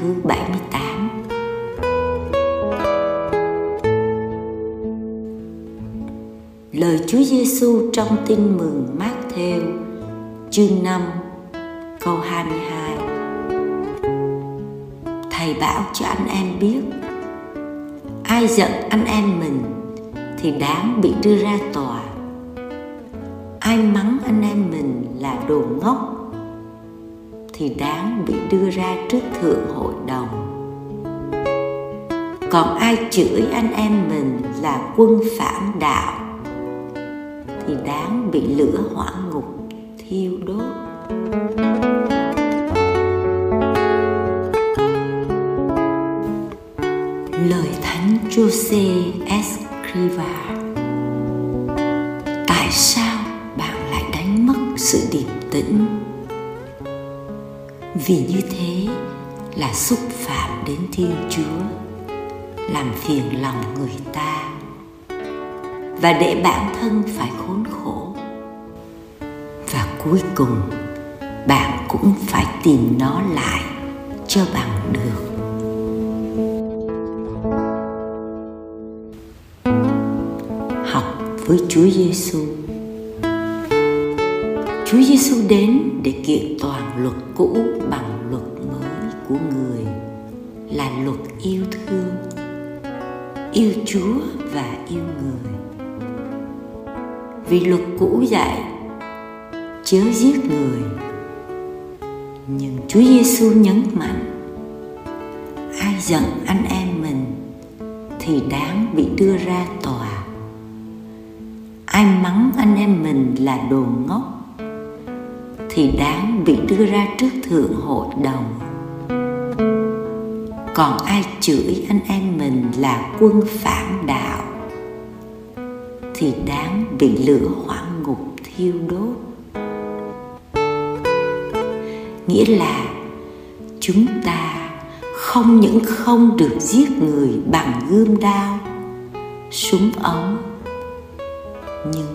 thứ 78 Lời Chúa Giêsu trong Tin mừng Mát-theo chương 5 câu 22 Thầy bảo cho anh em biết, Ai giận anh em mình thì đáng bị đưa ra tòa. Ai mắng anh em mình là đồ ngốc thì đáng bị đưa ra trước thượng hội đồng. Còn ai chửi anh em mình là quân phản đạo, thì đáng bị lửa hỏa ngục thiêu đốt. Lời thánh Jose Escriva tại sao bạn lại đánh mất sự điềm tĩnh? Vì như thế là xúc phạm đến thiên chúa, làm phiền lòng người ta, và để bản thân phải khốn khổ và cuối cùng, bạn cũng phải tìm nó lại cho bằng được học với Chúa Giêsu. Chúa Giêsu đến để kiện toàn luật cũ bằng luật mới của người là luật yêu thương, yêu Chúa và yêu người. Vì luật cũ dạy chớ giết người. Nhưng Chúa Giêsu nhấn mạnh ai giận anh em mình thì đáng bị đưa ra tòa ai mắng anh em mình là đồ ngốc thì đáng bị đưa ra trước thượng hội đồng. Còn ai chửi anh em mình là quân phản đạo, thì đáng bị lửa hỏa ngục thiêu đốt. Nghĩa là chúng ta không những không được giết người bằng gươm đao, súng ống, nhưng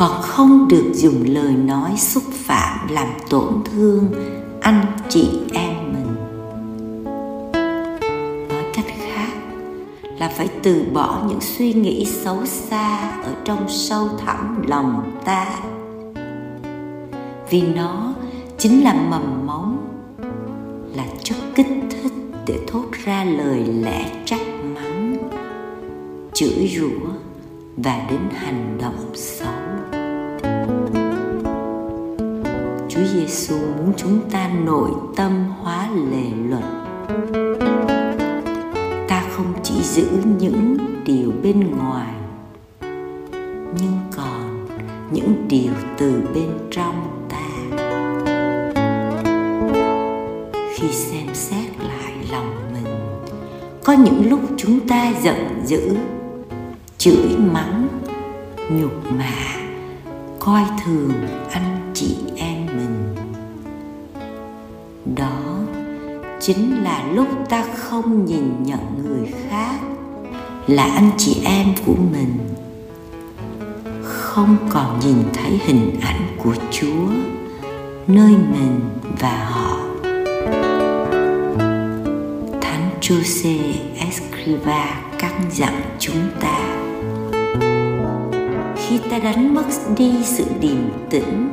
còn không được dùng lời nói xúc phạm làm tổn thương anh chị em mình. Nói cách khác là phải từ bỏ những suy nghĩ xấu xa ở trong sâu thẳm lòng ta. Vì nó chính là mầm móng là chất kích thích để thốt ra lời lẽ trách mắng, chửi rủa và đến hành động xấu. Chúa Giêsu muốn chúng ta nội tâm hóa lề luật. Ta không chỉ giữ những điều bên ngoài, nhưng còn những điều từ bên trong ta. Khi xem xét lại lòng mình, có những lúc chúng ta giận dữ chửi mắng, nhục mạ, coi thường anh chị em mình. Đó chính là lúc ta không nhìn nhận người khác là anh chị em của mình, không còn nhìn thấy hình ảnh của chúa nơi mình và họ. Thánh jose escriva căn dặn chúng ta khi ta đánh mất đi sự điềm tĩnh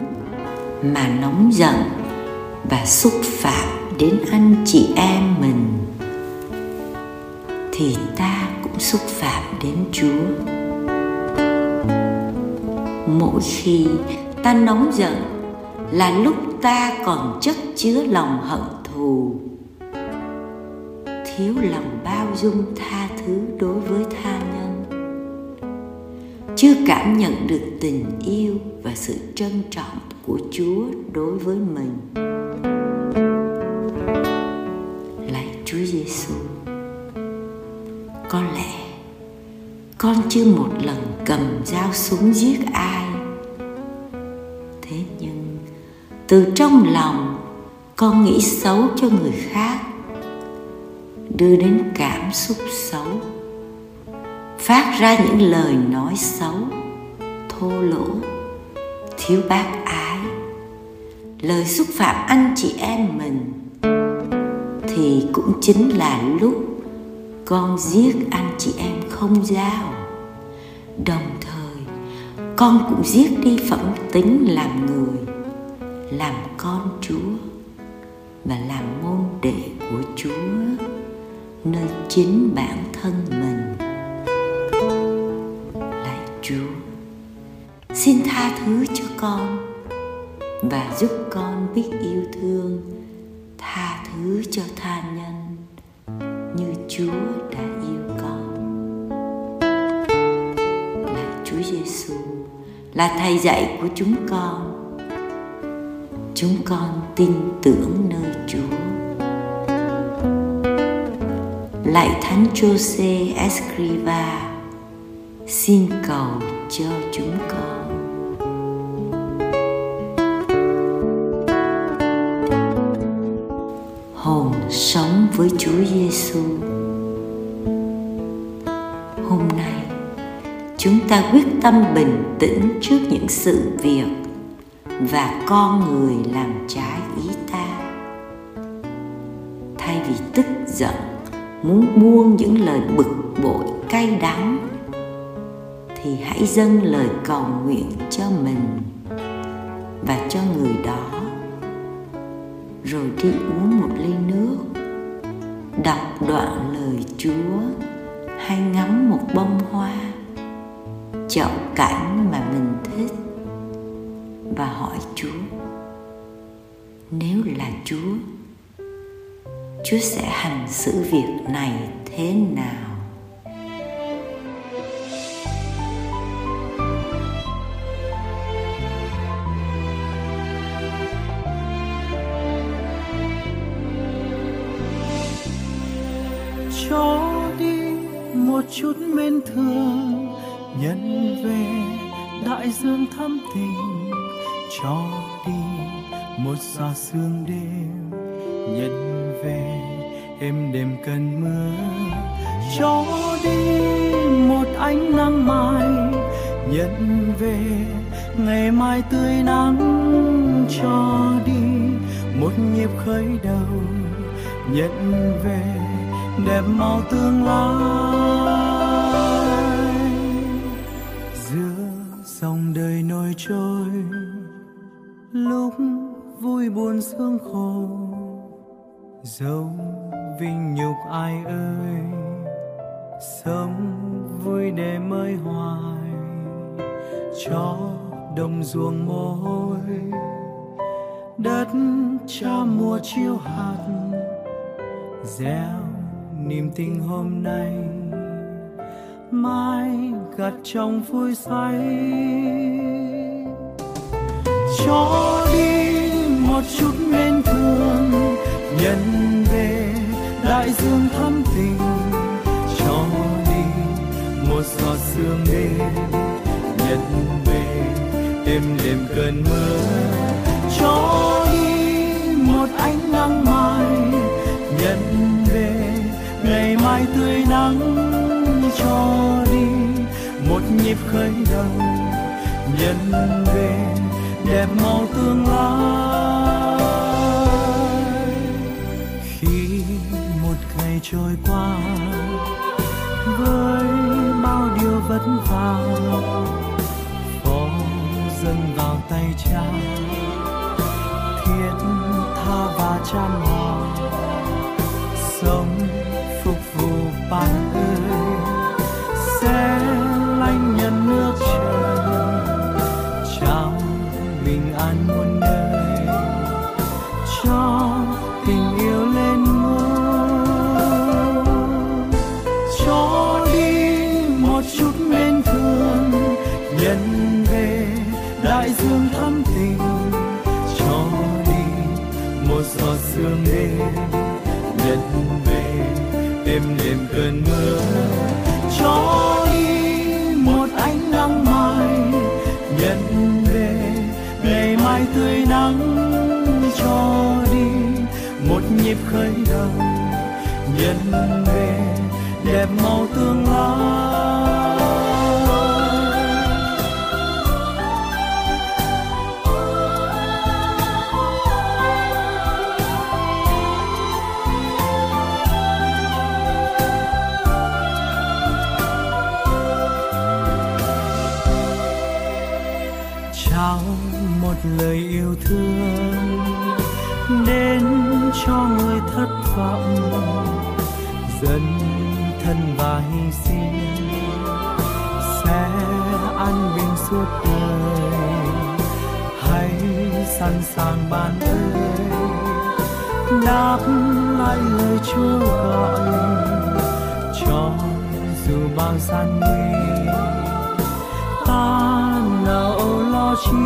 mà nóng giận và xúc phạm đến anh chị em mình, thì ta cũng xúc phạm đến chúa. Mỗi khi ta nóng giận là lúc ta còn chất chứa lòng hận thù. Thiếu lòng bao dung tha thứ đối với tha nhân chưa cảm nhận được tình yêu và sự trân trọng của chúa đối với mình. Lạy chúa giêsu, có lẽ con chưa một lần cầm dao súng giết ai. Thế nhưng, từ trong lòng, con nghĩ xấu cho người khác, đưa đến cảm xúc xấu phát ra những lời nói xấu, thô lỗ, thiếu bác ái. Lời xúc phạm anh chị em mình thì cũng chính là lúc con giết anh chị em không giao. Đồng thời, con cũng giết đi phẩm tính làm người, làm con chúa và làm môn đệ của chúa, nơi chính bản thân mình chúa. Xin tha thứ cho con và giúp con biết yêu thương. Tha thứ cho tha nhân như chúa đã yêu con. Lạy chúa giêsu là thầy dạy của chúng con. Chúng con tin tưởng nơi chúa. Lạy thánh Jose Escriva xin cầu cho chúng con hồn sống với Chúa Giêsu. Hôm nay, chúng ta quyết tâm bình tĩnh trước những sự việc và con người làm trái ý ta. Thay vì tức giận, muốn buông những lời bực bội cay đắng thì hãy dâng lời cầu nguyện cho mình và cho người đó. Rồi đi uống một ly nước, đọc đoạn lời chúa, hay ngắm một bông hoa, chọn cảnh mà mình thích và hỏi chúa. Nếu là chúa chúa sẽ hành xử việc này thế nào? Một chút mến thương nhận về đại dương thắm tình, cho đi một giọt sương đêm. Nhận về êm đêm cơn mưa, cho đi một ánh nắng mai. Nhận về ngày mai tươi nắng, cho đi một nhịp khởi đầu. Nhận về đẹp màu tương lai. Đời trôi lúc vui buồn sương khổ dẫu vinh nhục ai ơi? Sống vui để mới hoài, cho đồng ruộng mồ hôi đất cha mùa chiêu hạt, gieo niềm tin hôm nay. Mai gặt trong vui say cho đi một chút mến thương. Nhận về đại dương thắm tình, cho đi một giọt sương đêm. Nhận về đêm đêm cơn mưa, cho đi một ánh nắng mai. Nhận về ngày mai tươi nắng, cho đi một nhịp khởi đầu nhận về đẹp màu tương lai. Khi một ngày trôi qua, với bao điều vất vả, phó dâng vào tay cha. Thiết tha và chan hòa sống phục vụ bạn ơi đại dương thắm tình, cho đi một giọt sương đêm, nhận về đêm đêm cơn mưa. Cho đi một ánh nắng mai, nhận về ngày mai tươi nắng. Cho đi một nhịp khởi đầu, nhận về đẹp màu tương lai. Lời yêu thương đến cho người thất vọng, dần thân và hy sinh sẽ an bình suốt đời. Hãy sẵn sàng ban ơn, đáp lại lời chúa gọi cho dù bao gian nguy. Ta nào lo chi?